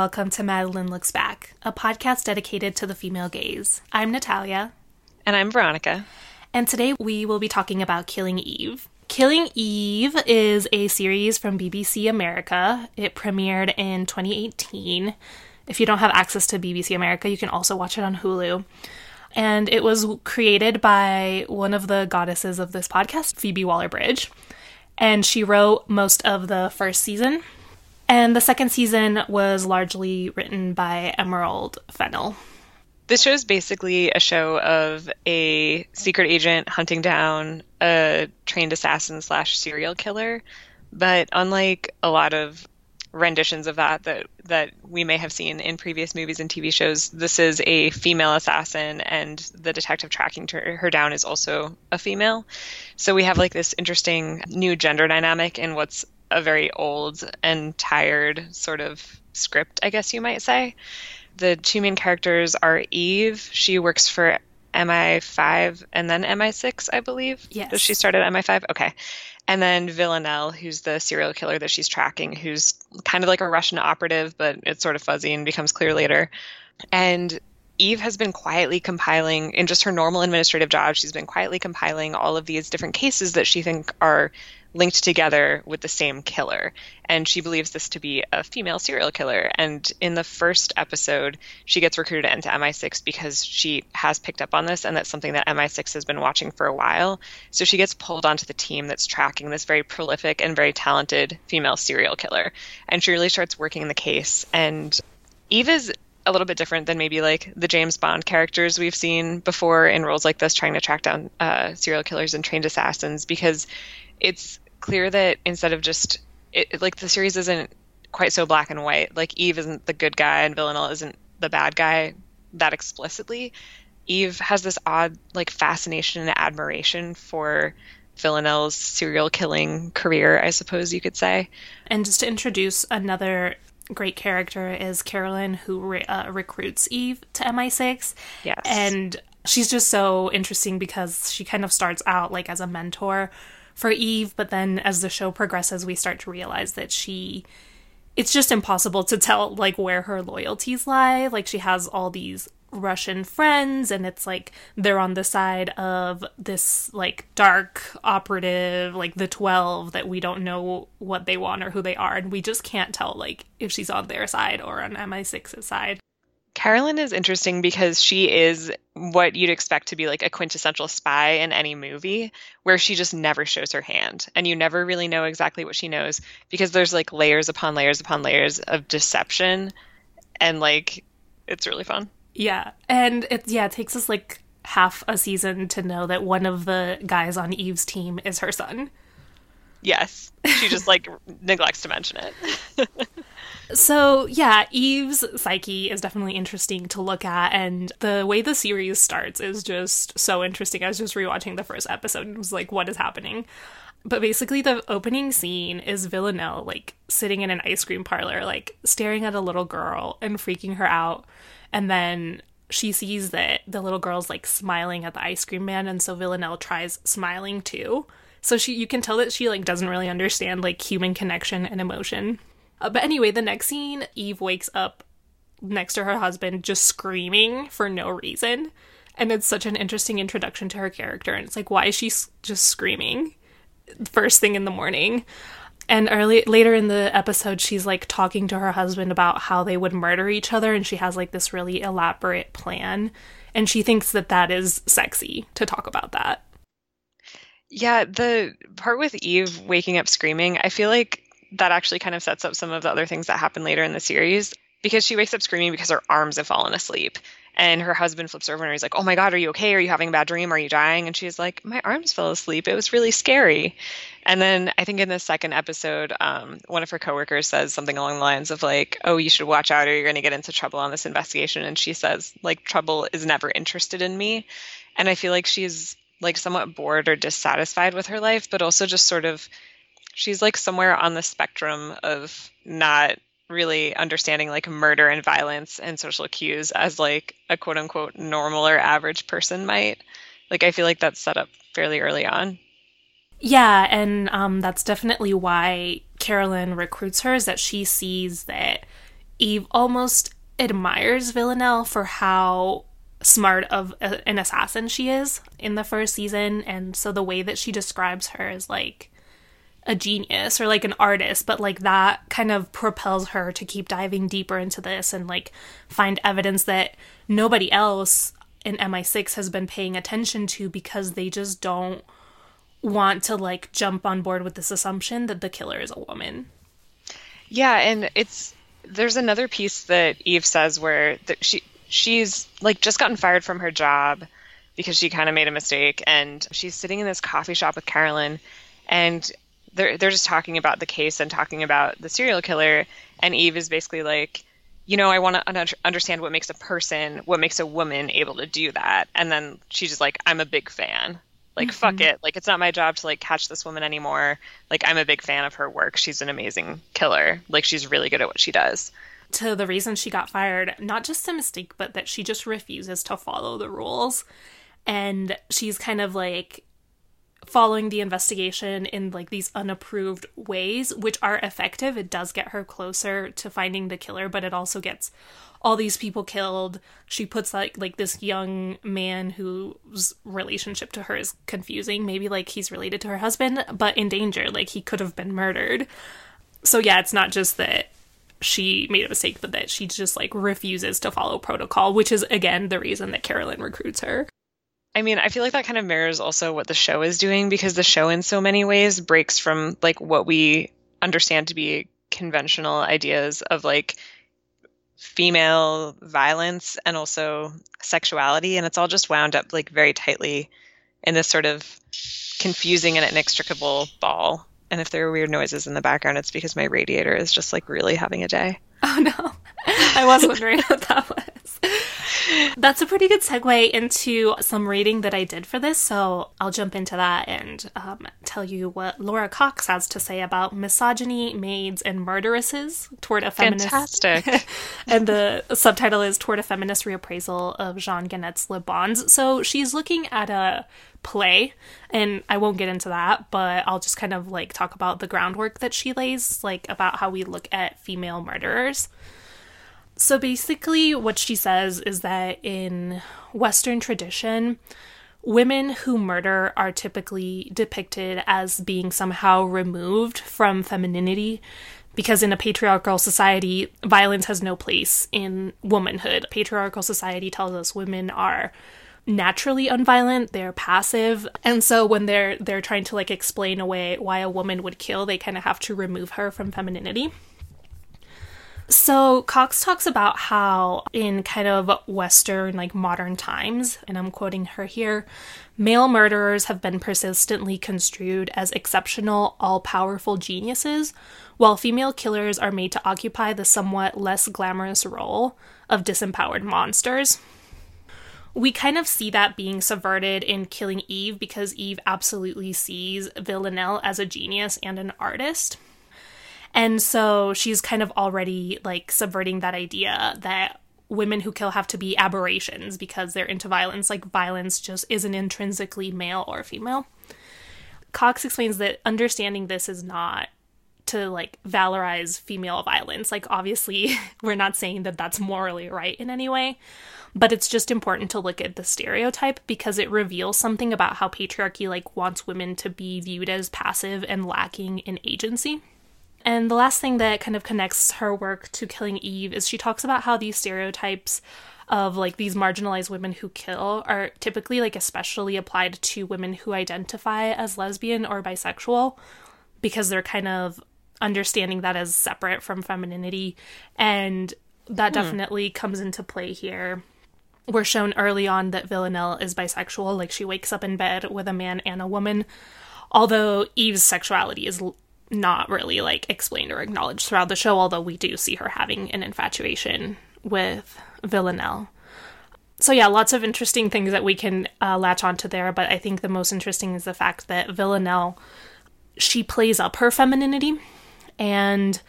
welcome to Madeline Looks Back, a podcast dedicated to the female gaze. I'm Natalia. And I'm Veronica. And today we will be talking about Killing Eve. Killing Eve is a series from BBC America. It premiered in 2018. If you don't have access to BBC America, you can also watch it on Hulu. And it was created by one of the goddesses of this podcast, Phoebe Waller Bridge. And she wrote most of the first season. And the second season was largely written by Emerald Fennell. This show is basically a show of a secret agent hunting down a trained assassin slash serial killer. But unlike a lot of renditions of that that that we may have seen in previous movies and TV shows, this is a female assassin, and the detective tracking her down is also a female. So we have like this interesting new gender dynamic in what's a very old and tired sort of script, I guess you might say the two main characters are Eve. She works for MI5 and then MI6, I believe. Yes. Does she start at MI5? Okay. And then Villanelle, who's the serial killer that she's tracking, who's kind of like a Russian operative, but it's sort of fuzzy and becomes clear later. And Eve has been quietly compiling, in just her normal administrative job, she's been quietly compiling all of these different cases that she think are linked together with the same killer. And she believes this to be a female serial killer. And in the first episode, she gets recruited into MI6 because she has picked up on this, and that's something that MI6 has been watching for a while. So she gets pulled onto the team that's tracking this very prolific and very talented female serial killer. And she really starts working the case. And Eve is a little bit different than maybe like the James Bond characters we've seen before in roles like this, trying to track down uh, serial killers and trained assassins, because it's clear that instead of just it, like the series isn't quite so black and white. Like Eve isn't the good guy and Villanelle isn't the bad guy that explicitly. Eve has this odd like fascination and admiration for Villanelle's serial killing career, I suppose you could say. And just to introduce another great character is Carolyn, who re- uh, recruits Eve to MI6. Yes. And she's just so interesting because she kind of starts out like as a mentor for Eve, but then as the show progresses, we start to realize that she it's just impossible to tell like where her loyalties lie. Like she has all these Russian friends and it's like they're on the side of this like dark operative like the 12 that we don't know what they want or who they are and we just can't tell like if she's on their side or on MI6's side. Carolyn is interesting because she is what you'd expect to be like a quintessential spy in any movie, where she just never shows her hand. And you never really know exactly what she knows because there's like layers upon layers upon layers of deception. And like, it's really fun. Yeah. And it, yeah, it takes us like half a season to know that one of the guys on Eve's team is her son. Yes. She just like neglects to mention it. So, yeah, Eve's psyche is definitely interesting to look at, and the way the series starts is just so interesting. I was just rewatching the first episode and was like, what is happening? But basically, the opening scene is Villanelle, like, sitting in an ice cream parlor, like, staring at a little girl and freaking her out. And then she sees that the little girl's, like, smiling at the ice cream man, and so Villanelle tries smiling too. So she, you can tell that she, like, doesn't really understand, like, human connection and emotion. Uh, but anyway, the next scene, Eve wakes up next to her husband just screaming for no reason. And it's such an interesting introduction to her character. And it's like, why is she just screaming first thing in the morning? And early later in the episode, she's like talking to her husband about how they would murder each other, and she has like this really elaborate plan, and she thinks that that is sexy to talk about that. Yeah, the part with Eve waking up screaming, I feel like that actually kind of sets up some of the other things that happen later in the series because she wakes up screaming because her arms have fallen asleep. And her husband flips over and he's like, Oh my God, are you okay? Are you having a bad dream? Are you dying? And she's like, My arms fell asleep. It was really scary. And then I think in the second episode, um, one of her coworkers says something along the lines of, like, Oh, you should watch out or you're going to get into trouble on this investigation. And she says, like, trouble is never interested in me. And I feel like she's like somewhat bored or dissatisfied with her life, but also just sort of she's like somewhere on the spectrum of not really understanding like murder and violence and social cues as like a quote unquote normal or average person might. Like I feel like that's set up fairly early on. Yeah, and um, that's definitely why Carolyn recruits her is that she sees that Eve almost admires Villanelle for how smart of a, an assassin she is in the first season and so the way that she describes her is like a genius or like an artist but like that kind of propels her to keep diving deeper into this and like find evidence that nobody else in MI6 has been paying attention to because they just don't want to like jump on board with this assumption that the killer is a woman. Yeah, and it's there's another piece that Eve says where that she she's like just gotten fired from her job because she kind of made a mistake and she's sitting in this coffee shop with Carolyn and they're they're just talking about the case and talking about the serial killer and Eve is basically like you know, I want to understand what makes a person, what makes a woman able to do that. And then she's just like, I'm a big fan. Like, mm-hmm. fuck it. Like, it's not my job to like catch this woman anymore. Like, I'm a big fan of her work. She's an amazing killer. Like, she's really good at what she does. To the reason she got fired, not just a mistake, but that she just refuses to follow the rules. And she's kind of like, following the investigation in like these unapproved ways which are effective. It does get her closer to finding the killer but it also gets all these people killed. She puts like like this young man whose relationship to her is confusing. Maybe like he's related to her husband but in danger. Like he could have been murdered. So yeah it's not just that she made a mistake but that she just like refuses to follow protocol which is again the reason that carolyn recruits her I mean, I feel like that kind of mirrors also what the show is doing because the show, in so many ways, breaks from like what we understand to be conventional ideas of like female violence and also sexuality. And it's all just wound up like very tightly in this sort of confusing and inextricable ball. And if there are weird noises in the background, it's because my radiator is just like really having a day. Oh no. I was wondering what that was. That's a pretty good segue into some reading that I did for this, so I'll jump into that and um, tell you what Laura Cox has to say about misogyny, maids, and murderesses toward a feminist. Fantastic. and the subtitle is Toward a Feminist Reappraisal of Jean Genet's Les Bonnes. So she's looking at a play and I won't get into that, but I'll just kind of like talk about the groundwork that she lays, like about how we look at female murderers. So basically, what she says is that in Western tradition, women who murder are typically depicted as being somehow removed from femininity because in a patriarchal society, violence has no place in womanhood. Patriarchal society tells us women are naturally unviolent they're passive and so when they're they're trying to like explain away why a woman would kill they kind of have to remove her from femininity so Cox talks about how in kind of Western, like modern times, and I'm quoting her here, male murderers have been persistently construed as exceptional, all powerful geniuses, while female killers are made to occupy the somewhat less glamorous role of disempowered monsters. We kind of see that being subverted in Killing Eve because Eve absolutely sees Villanelle as a genius and an artist. And so she's kind of already like subverting that idea that women who kill have to be aberrations because they're into violence. Like violence just isn't intrinsically male or female. Cox explains that understanding this is not to like valorize female violence. Like obviously we're not saying that that's morally right in any way, but it's just important to look at the stereotype because it reveals something about how patriarchy like wants women to be viewed as passive and lacking in agency. And the last thing that kind of connects her work to Killing Eve is she talks about how these stereotypes of like these marginalized women who kill are typically like especially applied to women who identify as lesbian or bisexual because they're kind of understanding that as separate from femininity and that hmm. definitely comes into play here. We're shown early on that Villanelle is bisexual, like she wakes up in bed with a man and a woman. Although Eve's sexuality is not really like explained or acknowledged throughout the show, although we do see her having an infatuation with Villanelle. So yeah, lots of interesting things that we can uh, latch onto there, but I think the most interesting is the fact that Villanelle she plays up her femininity and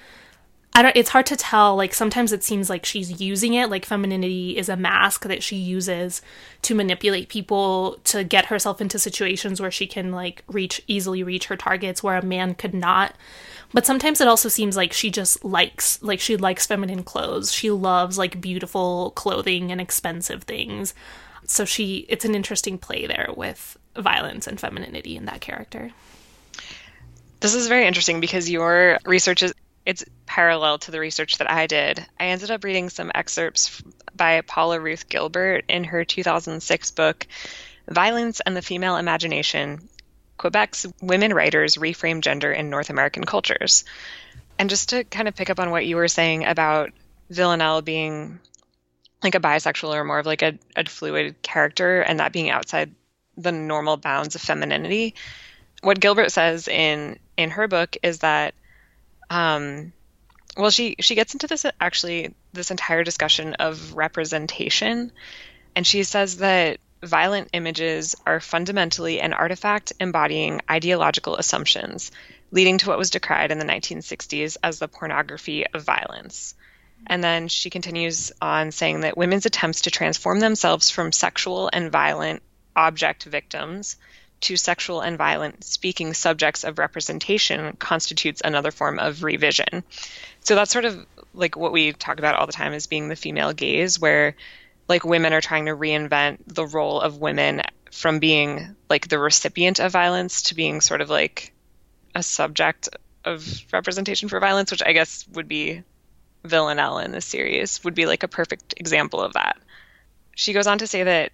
I don't it's hard to tell like sometimes it seems like she's using it like femininity is a mask that she uses to manipulate people to get herself into situations where she can like reach easily reach her targets where a man could not. But sometimes it also seems like she just likes like she likes feminine clothes. She loves like beautiful clothing and expensive things. So she it's an interesting play there with violence and femininity in that character. This is very interesting because your research is it's parallel to the research that I did. I ended up reading some excerpts by Paula Ruth Gilbert in her 2006 book, Violence and the Female Imagination Quebec's Women Writers Reframe Gender in North American Cultures. And just to kind of pick up on what you were saying about Villanelle being like a bisexual or more of like a, a fluid character and that being outside the normal bounds of femininity, what Gilbert says in in her book is that um, well, she she gets into this actually this entire discussion of representation, and she says that violent images are fundamentally an artifact embodying ideological assumptions, leading to what was decried in the 1960s as the pornography of violence. And then she continues on saying that women's attempts to transform themselves from sexual and violent object victims to sexual and violent speaking subjects of representation constitutes another form of revision. So that's sort of like what we talk about all the time as being the female gaze, where like women are trying to reinvent the role of women from being like the recipient of violence to being sort of like a subject of representation for violence, which I guess would be Villanelle in this series, would be like a perfect example of that. She goes on to say that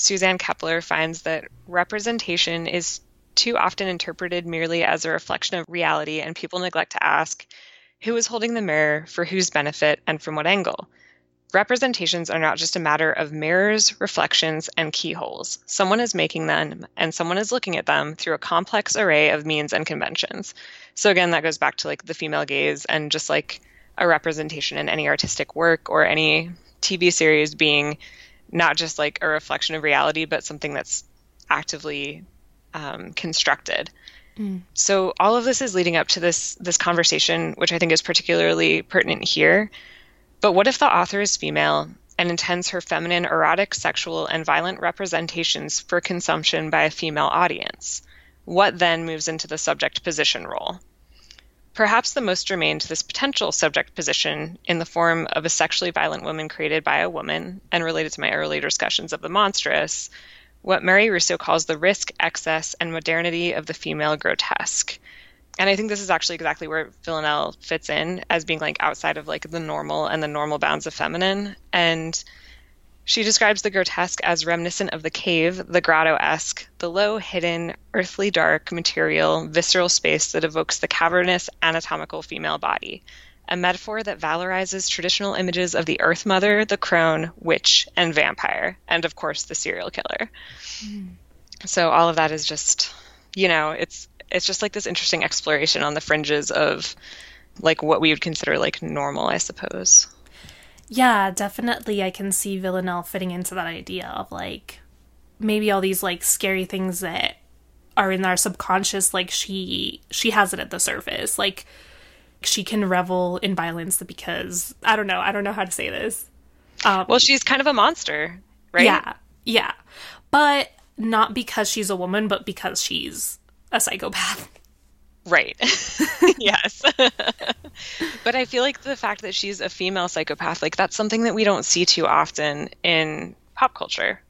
Susanne Kappeler finds that representation is too often interpreted merely as a reflection of reality, and people neglect to ask who is holding the mirror, for whose benefit, and from what angle. Representations are not just a matter of mirrors, reflections, and keyholes. Someone is making them, and someone is looking at them through a complex array of means and conventions. So, again, that goes back to like the female gaze and just like a representation in any artistic work or any TV series being not just like a reflection of reality, but something that's actively um, constructed. Mm. So all of this is leading up to this this conversation, which I think is particularly pertinent here. But what if the author is female and intends her feminine, erotic, sexual, and violent representations for consumption by a female audience? What then moves into the subject position role? Perhaps the most germane to this potential subject position in the form of a sexually violent woman created by a woman, and related to my earlier discussions of the monstrous, what Mary Russo calls the risk, excess, and modernity of the female grotesque. And I think this is actually exactly where Villanelle fits in as being like outside of like the normal and the normal bounds of feminine. And she describes the grotesque as reminiscent of the cave, the grotto esque, the low, hidden, earthly dark, material, visceral space that evokes the cavernous, anatomical female body. A metaphor that valorizes traditional images of the Earth Mother, the crone, witch, and vampire, and of course the serial killer. Mm. So all of that is just, you know, it's it's just like this interesting exploration on the fringes of like what we would consider like normal, I suppose. Yeah, definitely. I can see Villanelle fitting into that idea of like maybe all these like scary things that are in our subconscious like she she has it at the surface. Like she can revel in violence because i don't know i don't know how to say this. Um, well she's kind of a monster right? Yeah yeah. But not because she's a woman but because she's a psychopath Right. yes. but I feel like the fact that she's a female psychopath, like that's something that we don't see too often in pop culture.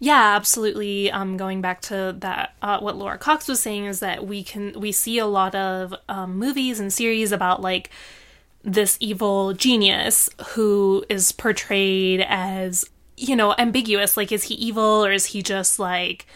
Yeah, absolutely. Um, going back to that, uh, what Laura Cox was saying is that we can we see a lot of um, movies and series about like this evil genius who is portrayed as you know ambiguous. Like, is he evil or is he just like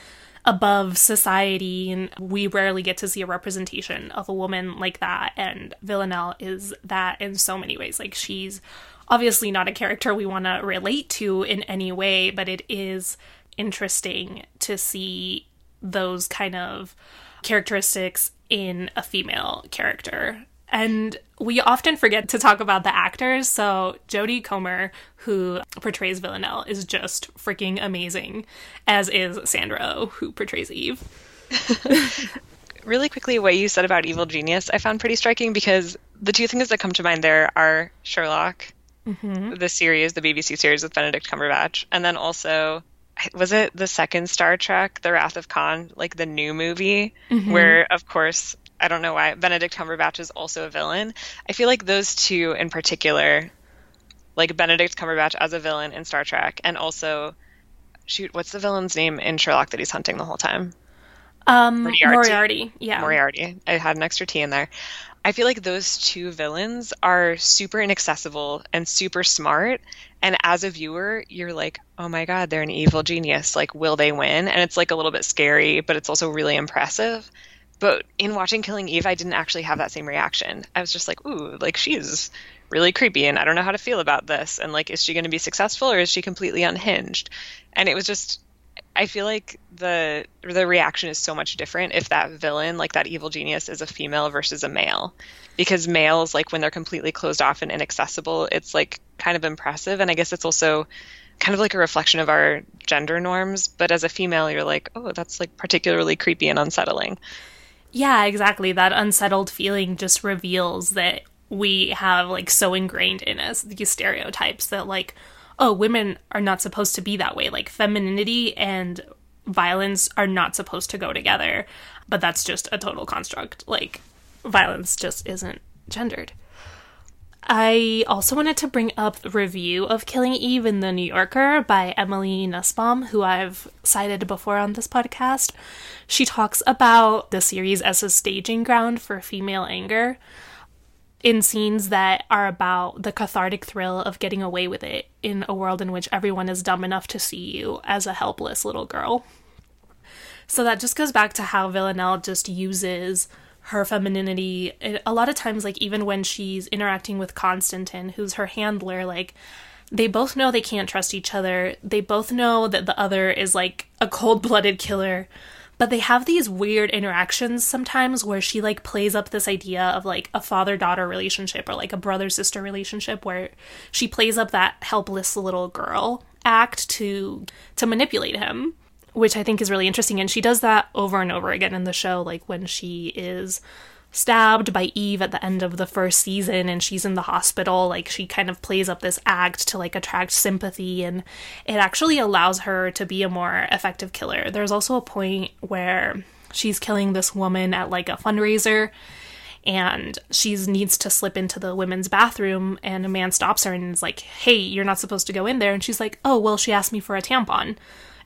above society and we rarely get to see a representation of a woman like that and Villanelle is that in so many ways. Like she's obviously not a character we want to relate to in any way but it is interesting to see those kind of characteristics in a female character and we often forget to talk about the actors. So Jodie Comer, who portrays Villanelle, is just freaking amazing, as is Sandra Oh, who portrays Eve. really quickly, what you said about Evil Genius, I found pretty striking because the two things that come to mind there are Sherlock, Mm-hmm. the series, the BBC series with Benedict Cumberbatch, and then also was it the second Star Trek, The Wrath of Khan, like the new movie, Mhm. where of course I don't know why Benedict Cumberbatch is also a villain. I feel like those two in particular, like Benedict Cumberbatch as a villain in Star Trek, and also shoot, what's the villain's name in Sherlock that he's hunting the whole time? Um, Moriarty. Moriarty. Yeah. Moriarty. I had an extra T in there. I feel like those two villains are super inaccessible and super smart. And as a viewer, you're like, oh my God, they're an evil genius. Like, will they win? And it's like a little bit scary, but it's also really impressive. But in watching Killing Eve, I didn't actually have that same reaction. I was just like, ooh, like she's really creepy and I don't know how to feel about this. And like, is she going to be successful or is she completely unhinged? And it was just, I feel like the the reaction is so much different if that villain, like that evil genius, is a female versus a male, because males, like when they're completely closed off and inaccessible, it's like kind of impressive, and I guess it's also kind of like a reflection of our gender norms. But as a female, you're like, oh, that's like particularly creepy and unsettling. Yeah, exactly. That unsettled feeling just reveals that we have like so ingrained in us these stereotypes that like, oh, women are not supposed to be that way. Like femininity and violence are not supposed to go together. But that's just a total construct. Like violence just isn't gendered. I also wanted to bring up the review of Killing Eve in the New Yorker by Emily Nussbaum, who I've cited before on this podcast. She talks about the series as a staging ground for female anger in scenes that are about the cathartic thrill of getting away with it in a world in which everyone is dumb enough to see you as a helpless little girl. So that just goes back to how Villanelle just uses her femininity a lot of times like even when she's interacting with Constantine who's her handler like they both know they can't trust each other. They both know that the other is like a cold-blooded killer. But they have these weird interactions sometimes where she like plays up this idea of like a father-daughter relationship or like a brother-sister relationship where she plays up that helpless little girl act to to manipulate him which I think is really interesting. And she does that over and over again in the show, like when she is stabbed by Eve at the end of the first season and she's in the hospital, like she kind of plays up this act to like attract sympathy and it actually allows her to be a more effective killer. There's also a point where she's killing this woman at like a fundraiser and she needs to slip into the women's bathroom and a man stops her and is like, "Hey, you're not supposed to go in there." And she's like, "Oh, well, she asked me for a tampon."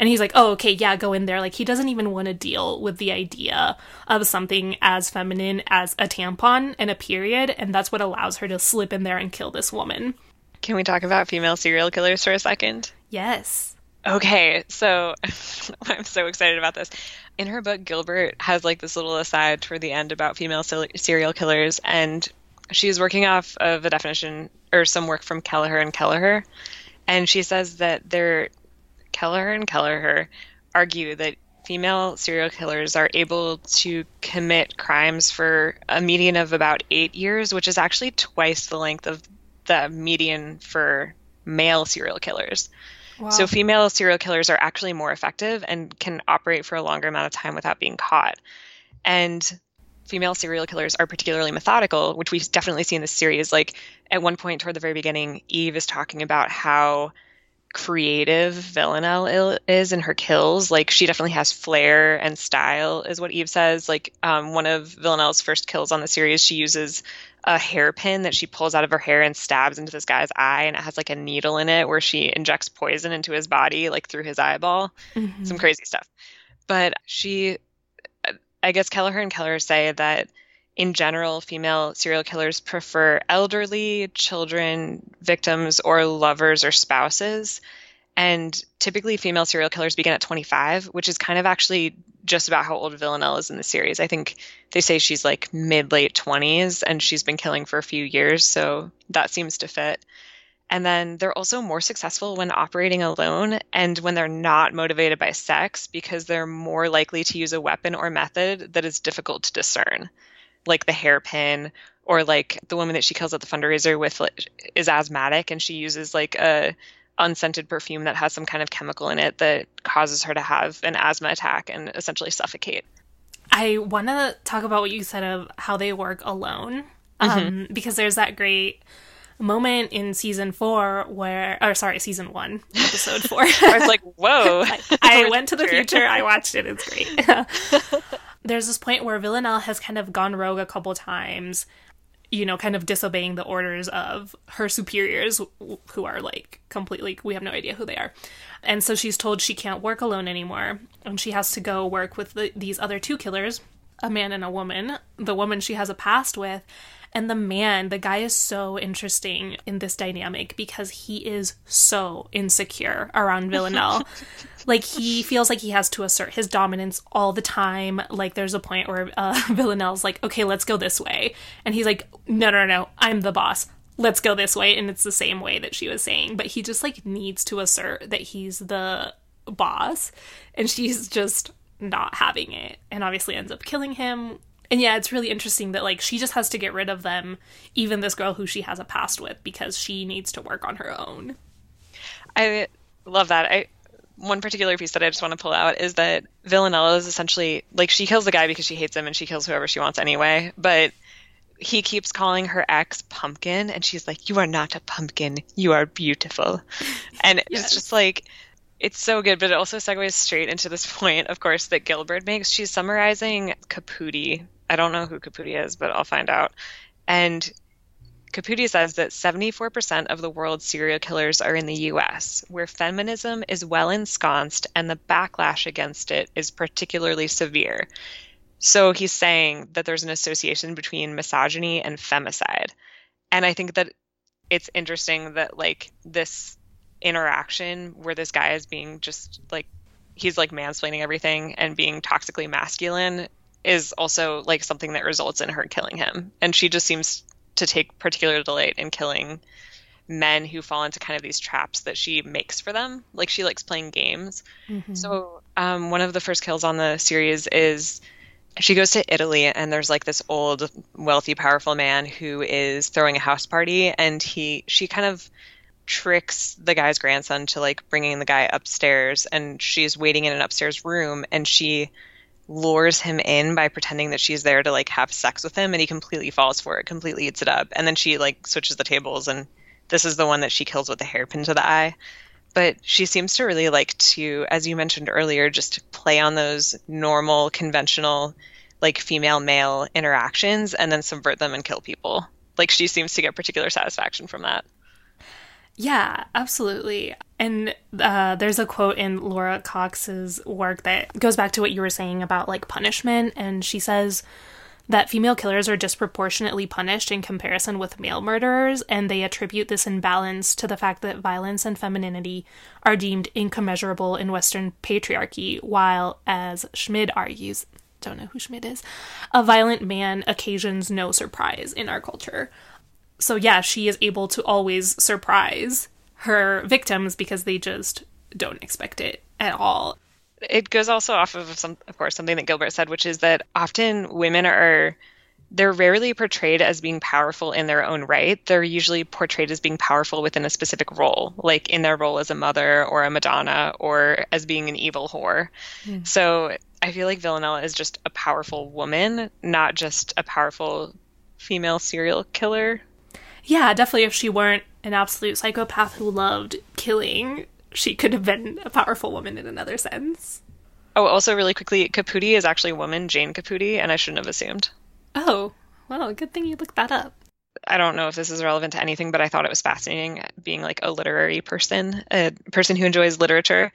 And he's like, oh, okay, yeah, go in there. Like, he doesn't even want to deal with the idea of something as feminine as a tampon and a period. And that's what allows her to slip in there and kill this woman. Can we talk about female serial killers for a second? Yes. Okay, so I'm so excited about this. In her book, Gilbert has like this little aside toward the end about female serial killers, and she's working off of a definition or some work from Kelleher and Kelleher, and she says that they're Kelleher and Kelleher argue that female serial killers are able to commit crimes for a median of about eight years, which is actually twice the length of the median for male serial killers. So female serial killers are actually more effective and can operate for a longer amount of time without being caught. And female serial killers are particularly methodical, which we definitely see in this series. Like at one point toward the very beginning, Eve is talking about how creative Villanelle is in her kills. Like she definitely has flair and style, is what Eve says. Like um, one of Villanelle's first kills on the series, she uses a hairpin that she pulls out of her hair and stabs into this guy's eye, and it has like a needle in it where she injects poison into his body, like through his eyeball. Mm-hmm. Some crazy stuff. But she, I guess Kelleher and Keller say that in general, female serial killers prefer elderly, children, victims, or lovers or spouses. And typically, female serial killers begin at 25, which is kind of actually just about how old Villanelle is in the series. I think they say she's like mid late 20s and she's been killing for a few years, so that seems to fit. And then they're also more successful when operating alone and when they're not motivated by sex because they're more likely to use a weapon or method that is difficult to discern like the hairpin or like the woman that she kills at the fundraiser with is asthmatic and she uses like a unscented perfume that has some kind of chemical in it that causes her to have an asthma attack and essentially suffocate. I want to talk about what you said of how they work alone. Um, because there's that great moment in season four where, or sorry, season one, episode four. I was like, whoa. I, I went to the future. I watched it. It's great. There's this point where Villanelle has kind of gone rogue a couple times, you know, kind of disobeying the orders of her superiors, who are like completely, we have no idea who they are. And so she's told she can't work alone anymore, and she has to go work with the, these other two killers, a man and a woman. The woman she has a past with, and the man, the guy is so interesting in this dynamic because he is so insecure around Villanelle. like he feels like he has to assert his dominance all the time. Like there's a point where uh, Villanelle's like, "Okay, let's go this way," and he's like, "No, no, no, I'm the boss. Let's go this way." And it's the same way that she was saying, but he just like needs to assert that he's the boss, and she's just not having it, and obviously ends up killing him and yeah, it's really interesting that like she just has to get rid of them, even this girl who she has a past with, because she needs to work on her own. I love that. I one particular piece that I just want to pull out is that Villanelle is essentially like she kills the guy because she hates him and she kills whoever she wants anyway, but he keeps calling her ex pumpkin and she's like, You are not a pumpkin, you are beautiful. And yes. it's just like it's so good, but it also segues straight into this point, of course, that Gilbert makes. She's summarizing Caputi, I don't know who Caputi is, but I'll find out. And Caputi says that 74% of the world's serial killers are in the US, where feminism is well ensconced and the backlash against it is particularly severe. So he's saying that there's an association between misogyny and femicide. And I think that it's interesting that, like, this interaction where this guy is being just like, he's like mansplaining everything and being toxically masculine is also like something that results in her killing him. And she just seems to take particular delight in killing men who fall into kind of these traps that she makes for them. Like she likes playing games. Mm-hmm. So um, one of the first kills on the series is she goes to Italy and there's like this old wealthy powerful man who is throwing a house party and he she kind of tricks the guy's grandson to like bringing the guy upstairs and she's waiting in an upstairs room and she lures him in by pretending that she's there to like have sex with him and he completely falls for it completely eats it up. And then she like switches the tables and this is the one that she kills with a hairpin to the eye. But she seems to really like to as you mentioned earlier just play on those normal conventional like female male interactions and then subvert them and kill people. Like she seems to get particular satisfaction from that yeah, absolutely. And uh, there's a quote in Laura Cox's work that goes back to what you were saying about like punishment. And she says that female killers are disproportionately punished in comparison with male murderers. And they attribute this imbalance to the fact that violence and femininity are deemed incommensurable in Western patriarchy, while, as Schmid argues, don't know who Schmid is, a violent man occasions no surprise in our culture so yeah, she is able to always surprise her victims because they just don't expect it at all. It goes also off of some, of course, something that Gilbert said, which is that often women are they're rarely portrayed as being powerful in their own right. They're usually portrayed as being powerful within a specific role, like in their role as a mother or a Madonna or as being an evil whore. Mm. So I feel like Villanelle is just a powerful woman, not just a powerful female serial killer yeah, definitely if she weren't an absolute psychopath who loved killing, she could have been a powerful woman in another sense. Oh, also really quickly, Caputi is actually a woman, Jane Caputi, and I shouldn't have assumed. Oh, well, good thing you looked that up. I don't know if this is relevant to anything, but I thought it was fascinating being like a literary person, a person who enjoys literature.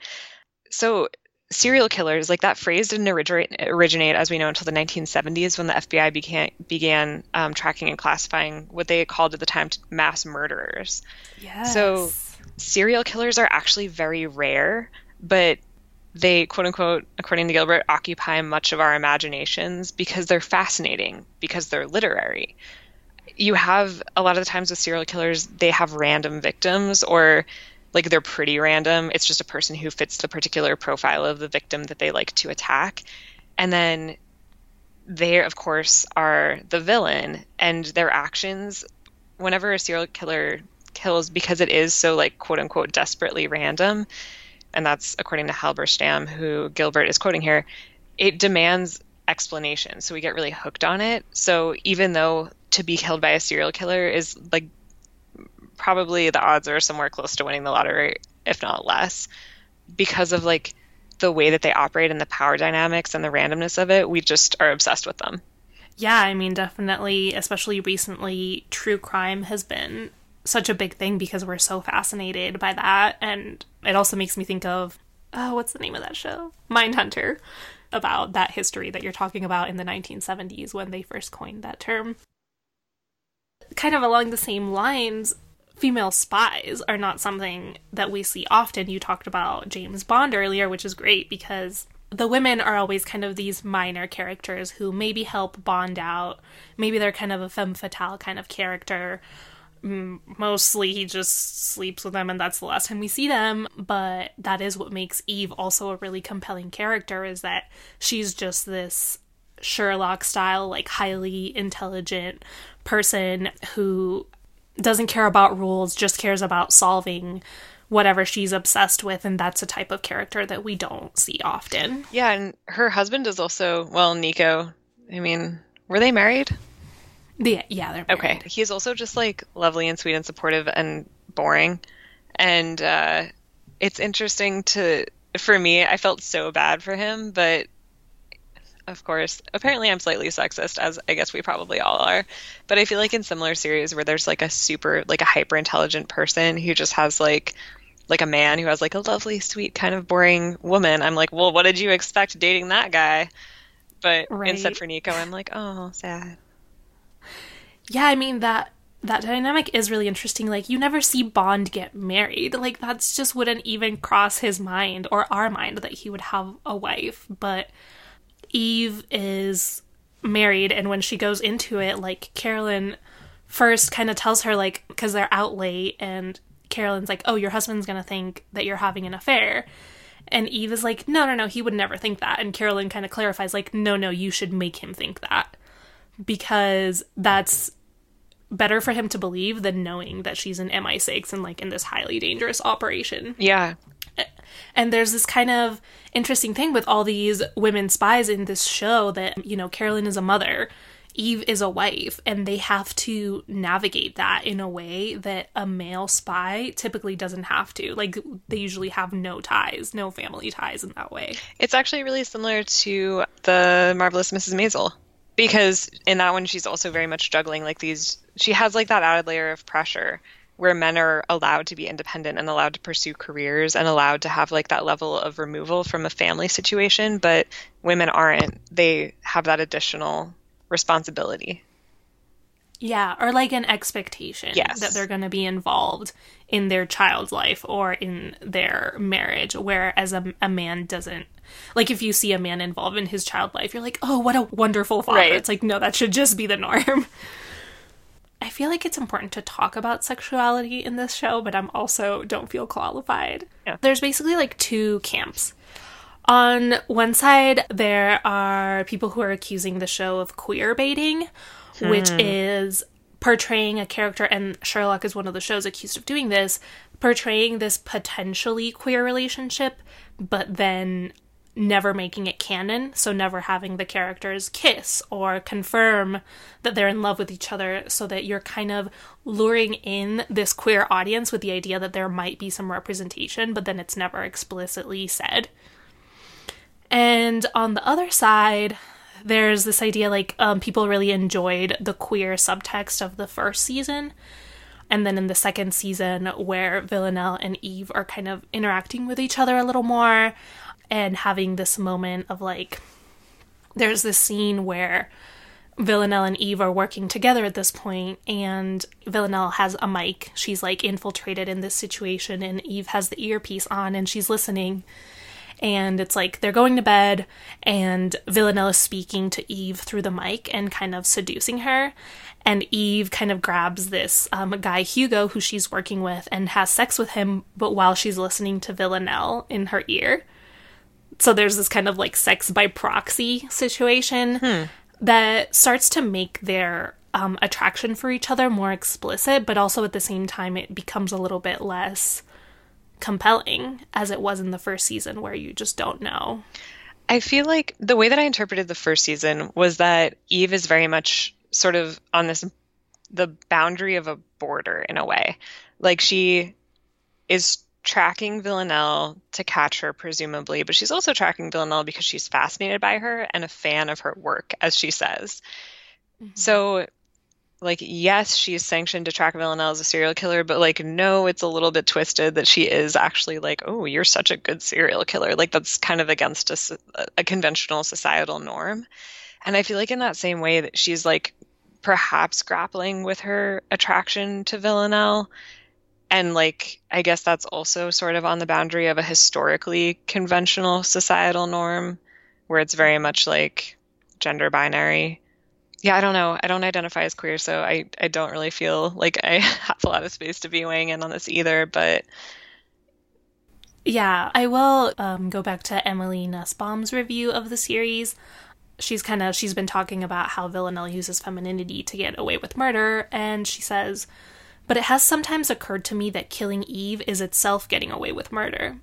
So serial killers, like that phrase didn't originate, originate as we know until the 1970s when the FBI began, began um, tracking and classifying what they called at the time mass murderers. Yes. So serial killers are actually very rare, but they quote unquote, according to Gilbert, occupy much of our imaginations because they're fascinating, because they're literary. You have a lot of the times with serial killers, they have random victims or like they're pretty random. It's just a person who fits the particular profile of the victim that they like to attack. And then they, of course, are the villain, and their actions, whenever a serial killer kills, because it is so, like, quote unquote, desperately random, and that's according to Halberstam, who Gilbert is quoting here, it demands explanation. So we get really hooked on it. So even though to be killed by a serial killer is like probably the odds are somewhere close to winning the lottery, if not less, because of like the way that they operate and the power dynamics and the randomness of it. We just are obsessed with them. Yeah, I mean, definitely, especially recently, true crime has been such a big thing because we're so fascinated by that. And it also makes me think of, oh, what's the name of that show? Mindhunter, about that history that you're talking about in the 1970s when they first coined that term. Kind of along the same lines, female spies are not something that we see often. You talked about James Bond earlier, which is great because the women are always kind of these minor characters who maybe help Bond out. Maybe they're kind of a femme fatale kind of character. Mm, mostly he just sleeps with them and that's the last time we see them, but that is what makes Eve also a really compelling character is that she's just this Sherlock style, like highly intelligent person who doesn't care about rules, just cares about solving whatever she's obsessed with and that's a type of character that we don't see often. Yeah, and her husband is also well, Niko. I mean, were they married? Yeah, yeah, they're married. Okay. He's also just like lovely and sweet and supportive and boring. And uh it's interesting to for me, I felt so bad for him, but of course. Apparently, I'm slightly sexist, as I guess we probably all are. But I feel like in similar series where there's like a super, like a hyper intelligent person who just has like, like a man who has like a lovely, sweet, kind of boring woman, I'm like, well, what did you expect dating that guy? But right. instead for Niko, I'm like, oh, sad. Yeah, I mean that that dynamic is really interesting. Like you never see Bond get married. Like that's just wouldn't even cross his mind or our mind that he would have a wife. But Eve is married, and when she goes into it, like Carolyn first kind of tells her, like, because they're out late, and Carolyn's like, oh, your husband's gonna think that you're having an affair. And Eve is like, no, no, no, he would never think that. And Carolyn kind of clarifies, like, no, no, you should make him think that. Because that's better for him to believe than knowing that she's in MI6 and like in this highly dangerous operation. Yeah. And there's this kind of interesting thing with all these women spies in this show that, you know, Carolyn is a mother, Eve is a wife, and they have to navigate that in a way that a male spy typically doesn't have to. Like, they usually have no ties, no family ties in that way. It's actually really similar to the Marvelous Mrs. Maisel. Because in that one, she's also very much juggling like these. She has like that added layer of pressure where men are allowed to be independent and allowed to pursue careers and allowed to have like that level of removal from a family situation, but women aren't. They have that additional responsibility. Yeah, or like an expectation yes. that they're going to be involved in their child's life or in their marriage, whereas a, a man doesn't. Like, if you see a man involved in his child life, you're like, oh, what a wonderful father. Right. It's like, no, that should just be the norm. I feel like it's important to talk about sexuality in this show, but I'm also don't feel qualified. Yeah. There's basically like two camps. On one side, there are people who are accusing the show of queer baiting, hmm. which is portraying a character, and Sherlock is one of the shows accused of doing this, portraying this potentially queer relationship, but then never making it canon, so never having the characters kiss or confirm that they're in love with each other, so that you're kind of luring in this queer audience with the idea that there might be some representation, but then it's never explicitly said. And on the other side, there's this idea like um, people really enjoyed the queer subtext of the first season. And then in the second season, where Villanelle and Eve are kind of interacting with each other a little more, and having this moment of like there's this scene where Villanelle and Eve are working together at this point, and Villanelle has a mic. She's like infiltrated in this situation, and Eve has the earpiece on and she's listening. And it's like they're going to bed, and Villanelle is speaking to Eve through the mic and kind of seducing her. And Eve kind of grabs this um, guy, Hugo, who she's working with, and has sex with him, but while she's listening to Villanelle in her ear so there's this kind of like sex by proxy situation hmm. that starts to make their um, attraction for each other more explicit, but also at the same time, it becomes a little bit less compelling as it was in the first season where you just don't know. I feel like the way that I interpreted the first season was that Eve is very much sort of on this the boundary of a border in a way. Like she is tracking Villanelle to catch her, presumably, but she's also tracking Villanelle because she's fascinated by her and a fan of her work, as she says. Mm-hmm. So, like, yes, she's sanctioned to track Villanelle as a serial killer, but like, no, it's a little bit twisted that she is actually like, oh, you're such a good serial killer. Like, that's kind of against a, a conventional societal norm. And I feel like in that same way that she's like perhaps grappling with her attraction to Villanelle and like i guess that's also sort of on the boundary of a historically conventional societal norm where it's very much like gender binary. Yeah i don't know. I don't identify as queer so i i don't really feel like i have a lot of space to be weighing in on this either but yeah i will um, go back to emily nussbaum's review of the series. She's kind of she's been talking about how villanelle uses femininity to get away with murder and she says but it has sometimes occurred to me that killing Eve is itself getting away with murder.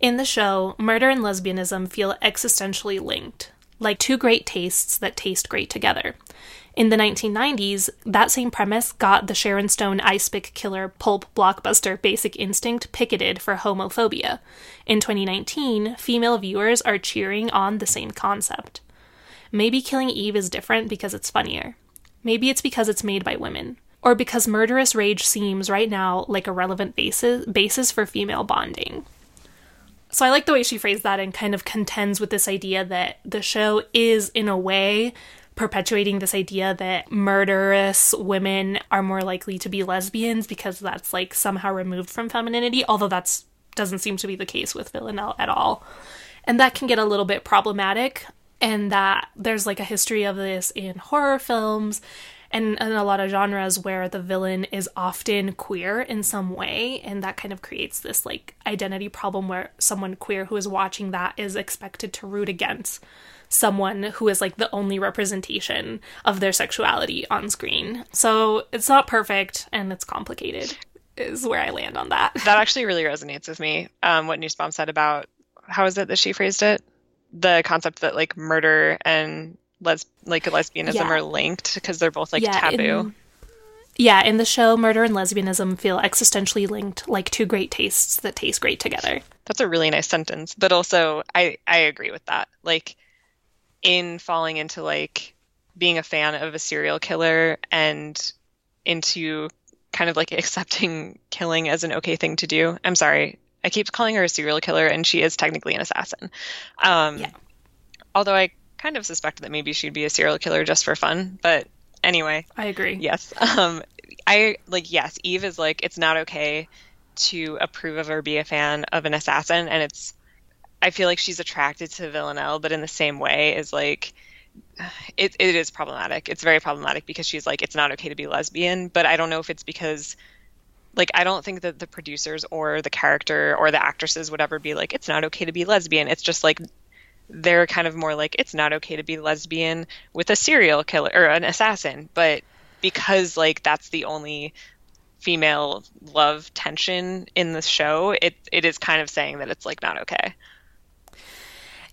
In the show, murder and lesbianism feel existentially linked, like two great tastes that taste great together. In the 1990s, that same premise got the Sharon Stone ice pick killer pulp blockbuster Basic Instinct picketed for homophobia. In 2019, female viewers are cheering on the same concept. Maybe Killing Eve is different because it's funnier. Maybe it's because it's made by women or because murderous rage seems right now like a relevant basis basis for female bonding. So I like the way she phrased that and kind of contends with this idea that the show is in a way perpetuating this idea that murderous women are more likely to be lesbians because that's like somehow removed from femininity, although that's doesn't seem to be the case with Villanelle at all. And that can get a little bit problematic and that there's like a history of this in horror films and in a lot of genres where the villain is often queer in some way and that kind of creates this like identity problem where someone queer who is watching that is expected to root against someone who is like the only representation of their sexuality on screen. So it's not perfect and it's complicated is where I land on that. That actually really resonates with me. Um, what Nussbaum said about how is it that she phrased it? The concept that like murder and les- like lesbianism yeah. are linked because they're both like yeah, taboo. In, yeah, in the show, murder and lesbianism feel existentially linked, like two great tastes that taste great together. That's a really nice sentence, but also I I agree with that. Like in falling into like being a fan of a serial killer and into kind of like accepting killing as an okay thing to do. I'm sorry. I keep calling her a serial killer and she is technically an assassin. Um, yeah. Although I kind of suspected that maybe she'd be a serial killer just for fun. But anyway, I agree. Yes. Um, I like yes. Eve is like it's not okay to approve of or be a fan of an assassin, and it's. I feel like she's attracted to Villanelle, but in the same way is like. It, it is problematic. It's very problematic because she's like, it's not okay to be lesbian, but I don't know if it's because like I don't think that the producers or the character or the actresses would ever be like it's not okay to be lesbian. It's just like they're kind of more like it's not okay to be lesbian with a serial killer or an assassin, but because like that's the only female love tension in the show, it it is kind of saying that it's like not okay.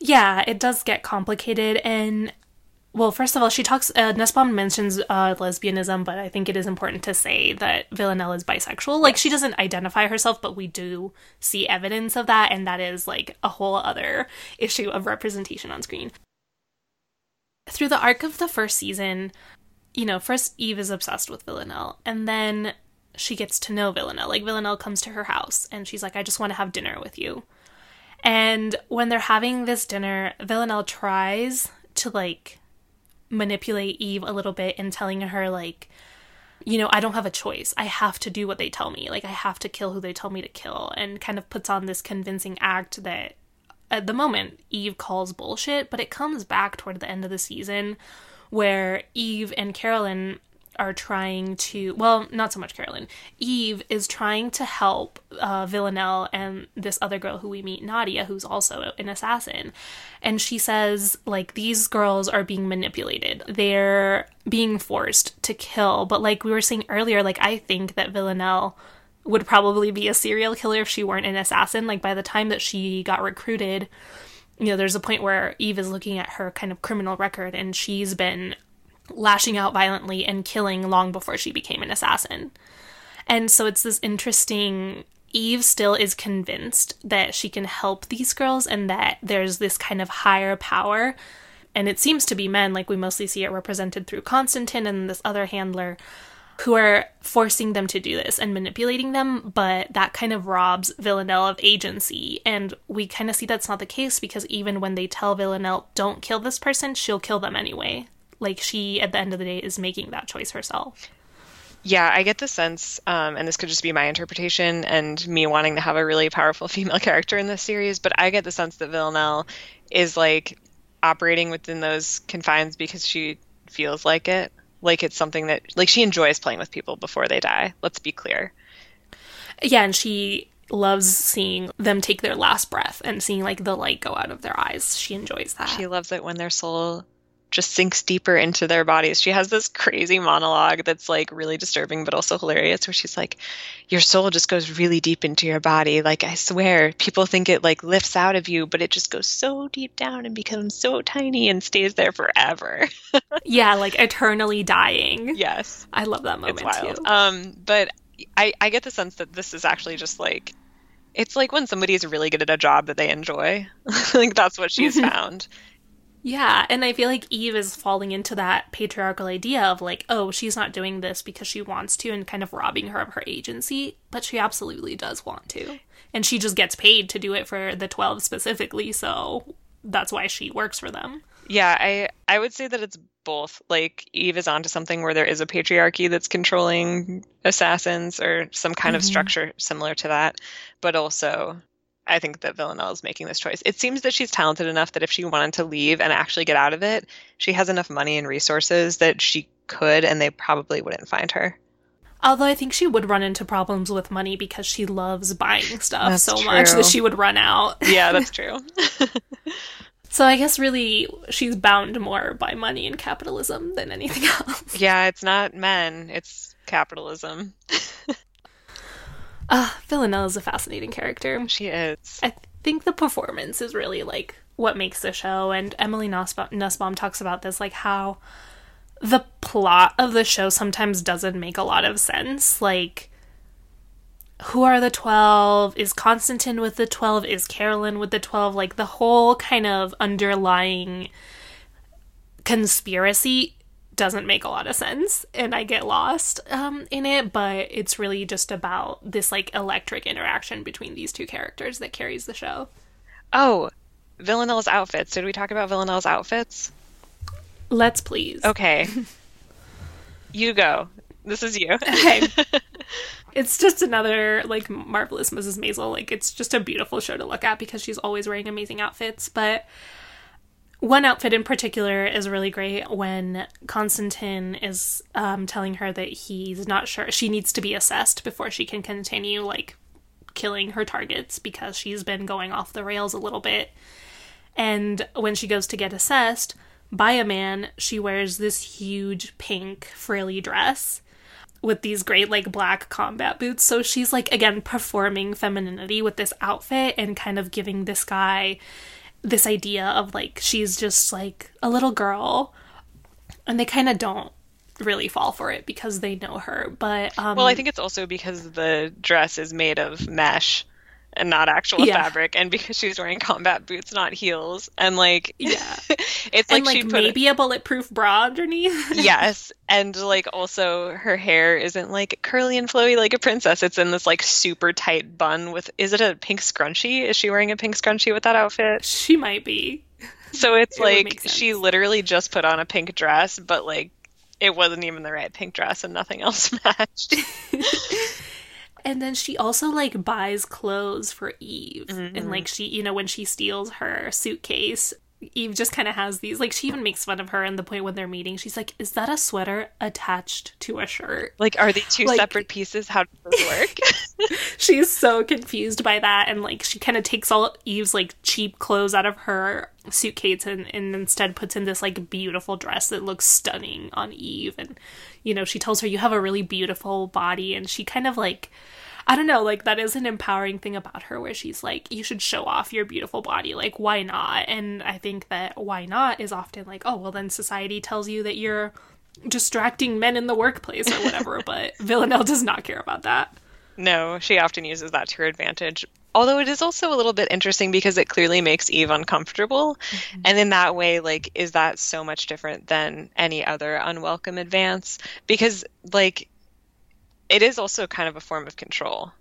Yeah, it does get complicated and well, first of all, she talks. Uh, Nussbaum mentions uh, lesbianism, but I think it is important to say that Villanelle is bisexual. Like she doesn't identify herself, but we do see evidence of that, and that is like a whole other issue of representation on screen. Through the arc of the first season, you know, first Eve is obsessed with Villanelle, and then she gets to know Villanelle. Like Villanelle comes to her house, and she's like, "I just want to have dinner with you." And when they're having this dinner, Villanelle tries to like manipulate Eve a little bit and telling her like you know, I don't have a choice. I have to do what they tell me. Like I have to kill who they tell me to kill and kind of puts on this convincing act that at the moment Eve calls bullshit, but it comes back toward the end of the season where Eve and Carolyn are trying to, well, not so much Carolyn. Eve is trying to help uh, Villanelle and this other girl who we meet, Nadia, who's also an assassin. And she says, like, these girls are being manipulated. They're being forced to kill. But, like we were saying earlier, like, I think that Villanelle would probably be a serial killer if she weren't an assassin. Like, by the time that she got recruited, you know, there's a point where Eve is looking at her kind of criminal record and she's been lashing out violently and killing long before she became an assassin. And so it's this interesting Eve still is convinced that she can help these girls and that there's this kind of higher power. And it seems to be men, like we mostly see it represented through Constantine and this other handler, who are forcing them to do this and manipulating them, but that kind of robs Villanelle of agency. And we kind of see that's not the case because even when they tell Villanelle, don't kill this person, she'll kill them anyway. Like she, at the end of the day, is making that choice herself. Yeah, I get the sense, um, and this could just be my interpretation and me wanting to have a really powerful female character in this series, but I get the sense that Villanelle is like operating within those confines because she feels like it. Like it's something that, like, she enjoys playing with people before they die. Let's be clear. Yeah, and she loves seeing them take their last breath and seeing like the light go out of their eyes. She enjoys that. She loves it when their soul just sinks deeper into their bodies. She has this crazy monologue that's like really disturbing but also hilarious where she's like your soul just goes really deep into your body. Like I swear people think it like lifts out of you, but it just goes so deep down and becomes so tiny and stays there forever. yeah, like eternally dying. Yes. I love that moment it's wild. too. Um but I I get the sense that this is actually just like it's like when somebody is really good at a job that they enjoy. like that's what she's found. Yeah, and I feel like Eve is falling into that patriarchal idea of like, oh, she's not doing this because she wants to and kind of robbing her of her agency, but she absolutely does want to. And she just gets paid to do it for the 12 specifically, so that's why she works for them. Yeah, I I would say that it's both. Like Eve is onto something where there is a patriarchy that's controlling assassins or some kind mm-hmm. of structure similar to that, but also I think that Villanelle is making this choice. It seems that she's talented enough that if she wanted to leave and actually get out of it, she has enough money and resources that she could, and they probably wouldn't find her. Although I think she would run into problems with money because she loves buying stuff That's so true. much that she would run out. Yeah, that's true. so I guess really she's bound more by money and capitalism than anything else. Yeah, it's not men, it's capitalism. Uh, Villanelle is a fascinating character. She is. I think the performance is really like what makes the show, and Emily Nussbaum, Nussbaum talks about this, like how the plot of the show sometimes doesn't make a lot of sense. Like, who are the 12? Is Constantine with the 12? Is Carolyn with the 12? Like, the whole kind of underlying conspiracy doesn't make a lot of sense and I get lost um, in it, but it's really just about this like electric interaction between these two characters that carries the show. Oh, Villanelle's outfits. Did we talk about Villanelle's outfits? Let's please. Okay. you go. This is you. okay. It's just another like marvelous Mrs. Maisel. Like it's just a beautiful show to look at because she's always wearing amazing outfits, but one outfit in particular is really great when Constantine is um, telling her that he's not sure she needs to be assessed before she can continue like killing her targets because she's been going off the rails a little bit. And when she goes to get assessed by a man, she wears this huge pink frilly dress with these great like black combat boots. So she's like again performing femininity with this outfit and kind of giving this guy this idea of like she's just like a little girl. And they kind of don't really fall for it because they know her but um well i think it's also because the dress is made of mesh and not actual yeah. fabric and because she's wearing combat boots not heels. And like yeah. it's and, like, like maybe a bulletproof bra underneath. Yes. And like also her hair isn't like curly and flowy like a princess. It's in this like super tight bun with is it a pink scrunchie? Is she wearing a pink scrunchie with that outfit? She might be. So it's it like she literally just put on a pink dress but like it wasn't even the right pink dress and nothing else matched and then she also like buys clothes for Eve. Mm-hmm. And like she, you know, when she steals her suitcase, Eve just kind of has these like she even makes fun of her and the point when they're meeting. She's like is that a sweater attached to a shirt? Like are they two like, separate pieces? How does this work? She's so confused by that and like she kind of takes all Eve's like cheap clothes out of her suitcase and, and instead puts in this like beautiful dress that looks stunning on Eve. And you know she tells her you have a really beautiful body. And she kind of like I don't know, like that is an empowering thing about her where she's like, you should show off your beautiful body. Like, why not? And I think that why not is often like, oh, well, then society tells you that you're distracting men in the workplace or whatever, but Villanelle does not care about that. No, she often uses that to her advantage. Although it is also a little bit interesting because it clearly makes Eve uncomfortable. Mm-hmm. And in that way, like, is that so much different than any other unwelcome advance? Because, like, it is also kind of a form of control.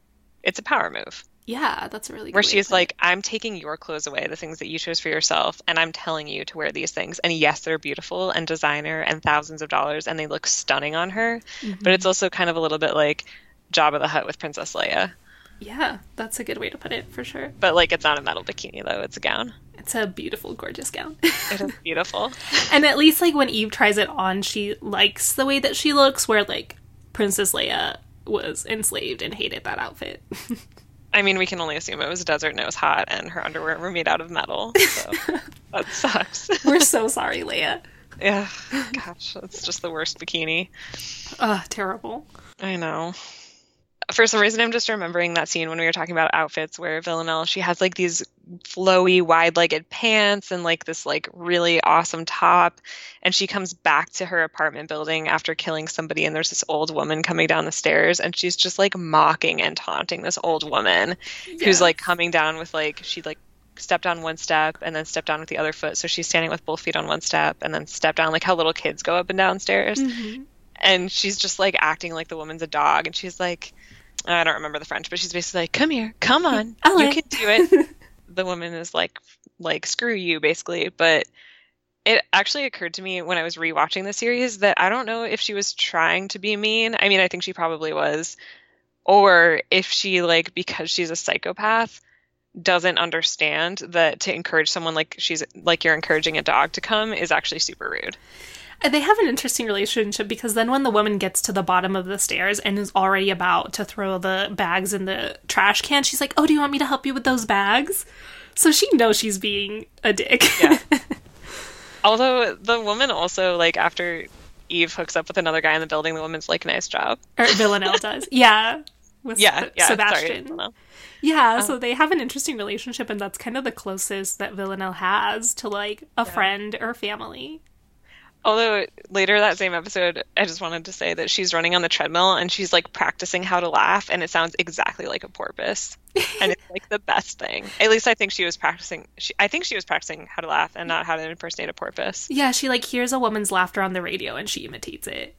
It's a power move. Yeah, that's really where she's like, I'm taking your clothes away, the things that you chose for yourself, and I'm telling you to wear these things. And yes, they're beautiful and designer and thousands of dollars, and they look stunning on her. Mm-hmm. But it's also kind of a little bit like Jabba the Hutt with Princess Leia. Yeah, that's a good way to put it for sure. But like, it's not a metal bikini though; it's a gown. It's a beautiful, gorgeous gown. it is beautiful. and at least like when Eve tries it on, she likes the way that she looks. Where like Princess Leia was enslaved and hated that outfit. I mean, we can only assume it was a desert and it was hot, and her underwear were made out of metal. So that sucks. We're so sorry, Leia. Yeah, gosh, that's just the worst bikini. Ugh, terrible. I know for some reason I'm just remembering that scene when we were talking about outfits where Villanelle she has like these flowy wide-legged pants and like this like really awesome top and she comes back to her apartment building after killing somebody and there's this old woman coming down the stairs and she's just like mocking and taunting this old woman yes. who's like coming down with like she like stepped on one step and then stepped down with the other foot so she's standing with both feet on one step and then stepped down like how little kids go up and down stairs mm-hmm. and she's just like acting like the woman's a dog and she's like I don't remember the French, but she's basically like, "Come here, come on, you can do it." the woman is like, like screw you, basically. But it actually occurred to me when I was rewatching the series that I don't know if she was trying to be mean. I mean, I think she probably was, or if she like because she's a psychopath doesn't understand that to encourage someone like she's like you're encouraging a dog to come is actually super rude. They have an interesting relationship because then when the woman gets to the bottom of the stairs and is already about to throw the bags in the trash can, she's like, "Oh, do you want me to help you with those bags?" So she knows she's being a dick. Yeah. Although the woman also like after Eve hooks up with another guy in the building, the woman's like, "Nice job." Or Villanelle does. Yeah. With yeah, yeah, Sebastian. Sorry, yeah, um, so they have an interesting relationship, and that's kind of the closest that Villanelle has to like a yeah. friend or family. Although later that same episode, I just wanted to say that she's running on the treadmill and she's like practicing how to laugh, and it sounds exactly like a porpoise, and it's like the best thing. At least I think she was practicing. She, I think she was practicing how to laugh and not how to impersonate a porpoise. Yeah, she like hears a woman's laughter on the radio and she imitates it.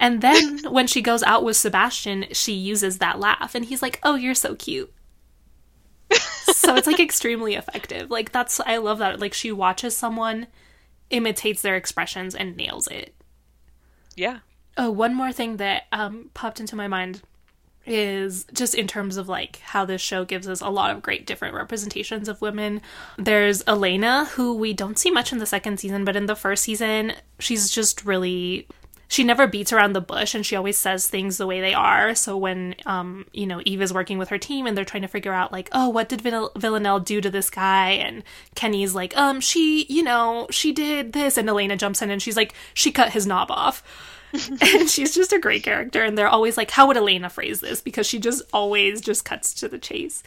And then when she goes out with Sebastian, she uses that laugh, and he's like, "Oh, you're so cute." so it's like extremely effective. Like that's I love that. Like she watches someone imitates their expressions and nails it. Yeah. Oh, one more thing that um, popped into my mind is just in terms of like how this show gives us a lot of great different representations of women. There's Elena, who we don't see much in the second season, but in the first season, she's just really she never beats around the bush and she always says things the way they are. So when, um, you know, Eve is working with her team and they're trying to figure out, like, oh, what did Vill- Villanelle do to this guy? And Kenny's like, um, she, you know, she did this. And Elena jumps in and she's like, she cut his knob off. and she's just a great character. And they're always like, how would Elena phrase this? Because she just always just cuts to the chase.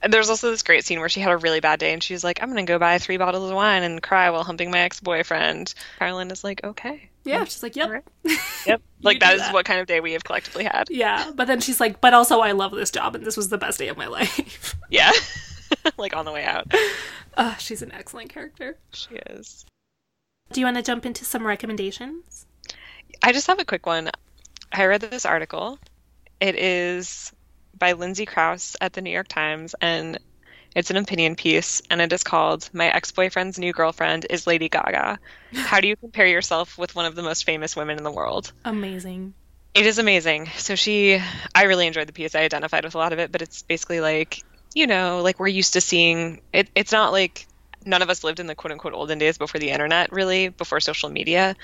And there's also this great scene where she had a really bad day and she's like, I'm going to go buy three bottles of wine and cry while humping my ex boyfriend. Carolyn is like, okay. Yeah, she's like, yep. Yep. like, that is that. what kind of day we have collectively had. Yeah. But then she's like, but also, I love this job and this was the best day of my life. yeah. like, on the way out. Uh, she's an excellent character. She is. Do you want to jump into some recommendations? I just have a quick one. I read this article. It is by Lindsay Crouse at the New York Times, and it's an opinion piece, and it is called My Ex Boyfriend's New Girlfriend is Lady Gaga. How do you compare yourself with one of the most famous women in the world? Amazing. It is amazing. So she, I really enjoyed the piece. I identified with a lot of it, but it's basically like, you know, like we're used to seeing it. It's not like none of us lived in the quote unquote olden days before the internet, really, before social media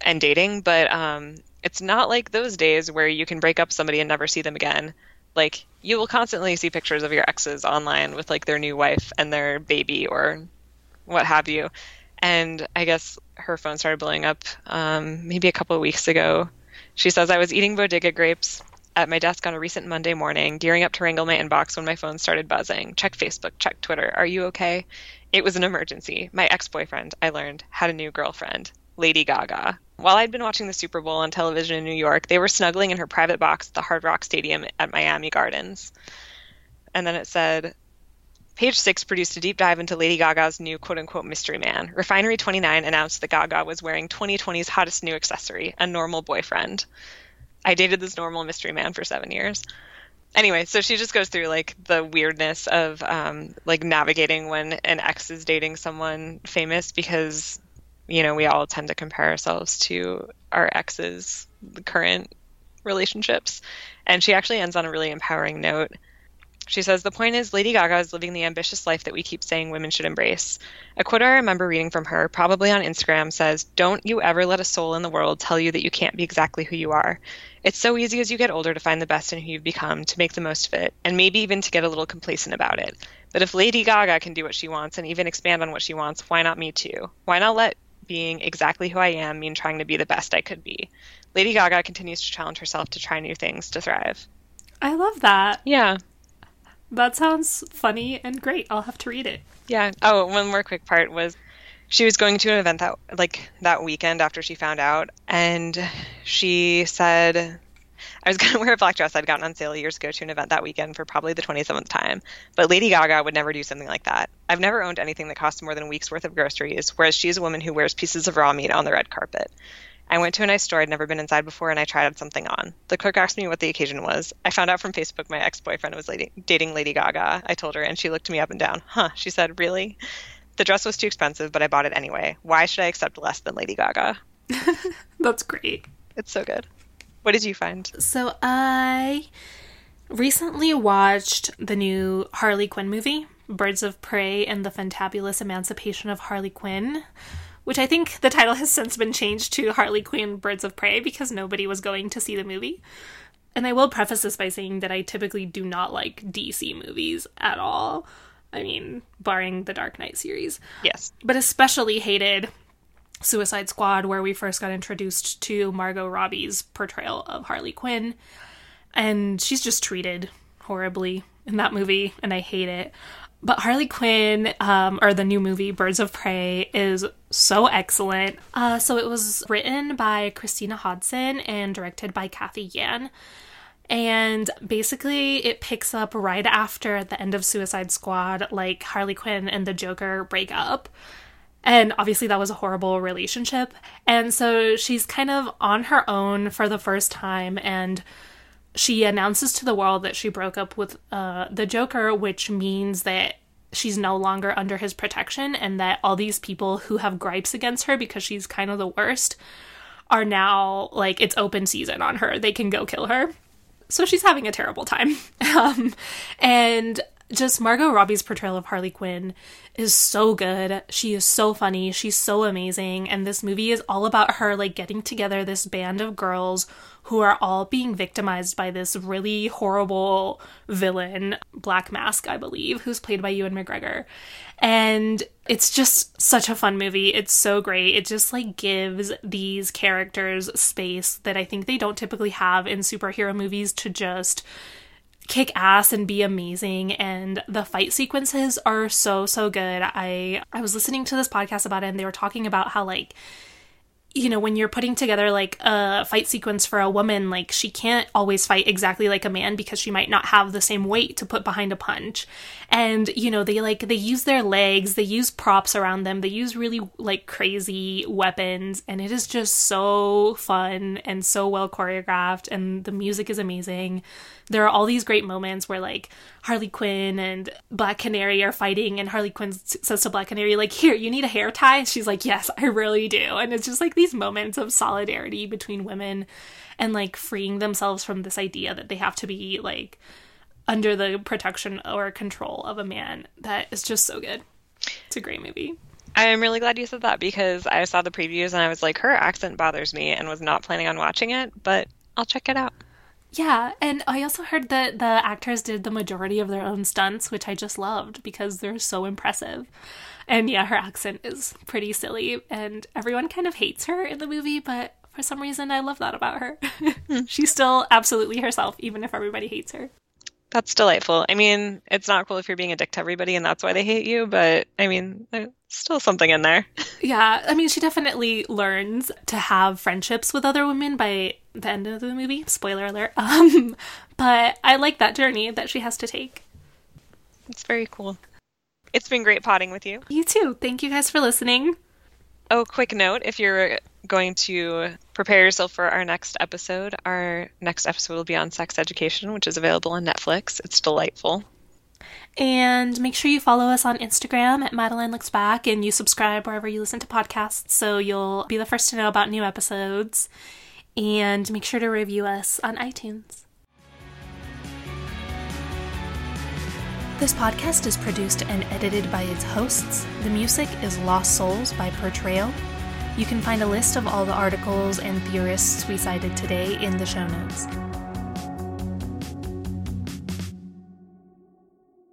and dating, but um, it's not like those days where you can break up somebody and never see them again like you will constantly see pictures of your exes online with like their new wife and their baby or what have you. And I guess her phone started blowing up um, maybe a couple of weeks ago. She says, I was eating bodega grapes at my desk on a recent Monday morning, gearing up to wrangle my inbox when my phone started buzzing. Check Facebook, check Twitter. Are you okay? It was an emergency. My ex boyfriend, I learned, had a new girlfriend, Lady Gaga. While I'd been watching the Super Bowl on television in New York, they were snuggling in her private box at the Hard Rock Stadium at Miami Gardens. And then it said, Page Six produced a deep dive into Lady Gaga's new quote unquote mystery man. Refinery 29 announced that Gaga was wearing 2020's hottest new accessory, a normal boyfriend. I dated this normal mystery man for seven years. Anyway, so she just goes through like the weirdness of um, like navigating when an ex is dating someone famous because you know we all tend to compare ourselves to our ex's current relationships, and she actually ends on a really empowering note. She says, The point is, Lady Gaga is living the ambitious life that we keep saying women should embrace. A quote I remember reading from her, probably on Instagram, says, Don't you ever let a soul in the world tell you that you can't be exactly who you are. It's so easy as you get older to find the best in who you've become, to make the most of it, and maybe even to get a little complacent about it. But if Lady Gaga can do what she wants and even expand on what she wants, why not me too? Why not let being exactly who I am mean trying to be the best I could be? Lady Gaga continues to challenge herself to try new things to thrive. I love that. Yeah. That sounds funny and great. I'll have to read it. Yeah. Oh, one more quick part was she was going to an event that like that weekend after she found out and she said I was going to wear a black dress I'd gotten on sale years ago to an event that weekend for probably the 27th time. But Lady Gaga would never do something like that. I've never owned anything that cost more than a week's worth of groceries, whereas she's a woman who wears pieces of raw meat on the red carpet. I went to a nice store I'd never been inside before and I tried something on. The clerk asked me what the occasion was. I found out from Facebook my ex boyfriend was lady- dating Lady Gaga. I told her and she looked me up and down. Huh, she said, Really? The dress was too expensive, but I bought it anyway. Why should I accept less than Lady Gaga? That's great. It's so good. What did you find? So I recently watched the new Harley Quinn movie, Birds of Prey and the Fantabulous Emancipation of Harley Quinn which I think the title has since been changed to Harley Quinn Birds of Prey because nobody was going to see the movie. And I will preface this by saying that I typically do not like DC movies at all. I mean, barring the Dark Knight series. Yes. But especially hated Suicide Squad, where we first got introduced to Margot Robbie's portrayal of Harley Quinn. And she's just treated horribly in that movie, and I hate it. But Harley Quinn, um, or the new movie Birds of Prey, is so excellent. Uh, so it was written by Christina Hodson and directed by Cathy Yan. And basically, it picks up right after at the end of Suicide Squad, like Harley Quinn and the Joker break up. And obviously, that was a horrible relationship. And so she's kind of on her own for the first time. And she announces to the world that she broke up with uh, the Joker, which means that she's no longer under his protection and that all these people who have gripes against her because she's kind of the worst are now like it's open season on her. They can go kill her. So she's having a terrible time. um, and just Margot Robbie's portrayal of Harley Quinn is so good. She is so funny. She's so amazing. And this movie is all about her like getting together this band of girls who are all being victimized by this really horrible villain, Black Mask, I believe, who's played by Ewan McGregor. And it's just such a fun movie. It's so great. It just like gives these characters space that I think they don't typically have in superhero movies to just kick ass and be amazing and the fight sequences are so so good. I I was listening to this podcast about it and they were talking about how like you know, when you're putting together like a fight sequence for a woman, like she can't always fight exactly like a man because she might not have the same weight to put behind a punch. And, you know, they like, they use their legs, they use props around them, they use really like crazy weapons, and it is just so fun and so well choreographed, and the music is amazing. There are all these great moments where like Harley Quinn and Black Canary are fighting, and Harley Quinn says to Black Canary, like, here, you need a hair tie? She's like, yes, I really do. And it's just like these moments of solidarity between women and like freeing themselves from this idea that they have to be like under the protection or control of a man that is just so good. It's a great movie. I'm really glad you said that because I saw the previews and I was like, her accent bothers me and was not planning on watching it, but I'll check it out. Yeah, and I also heard that the actors did the majority of their own stunts, which I just loved because they're so impressive. And yeah, her accent is pretty silly, and everyone kind of hates her in the movie, but for some reason, I love that about her. Hmm. She's still absolutely herself, even if everybody hates her. That's delightful. I mean, it's not cool if you're being a dick to everybody and that's why they hate you, but I mean, there's still something in there. Yeah, I mean, she definitely learns to have friendships with other women by the end of the movie. Spoiler alert. Um, but I like that journey that she has to take. It's very cool. It's been great potting with you. You too. Thank you guys for listening. Oh, quick note if you're going to prepare yourself for our next episode, our next episode will be on sex education, which is available on Netflix. It's delightful. And make sure you follow us on Instagram at Madeline Looks Back and you subscribe wherever you listen to podcasts so you'll be the first to know about new episodes. And make sure to review us on iTunes. This podcast is produced and edited by its hosts. The music is Lost Souls by Portrayal. You can find a list of all the articles and theorists we cited today in the show notes.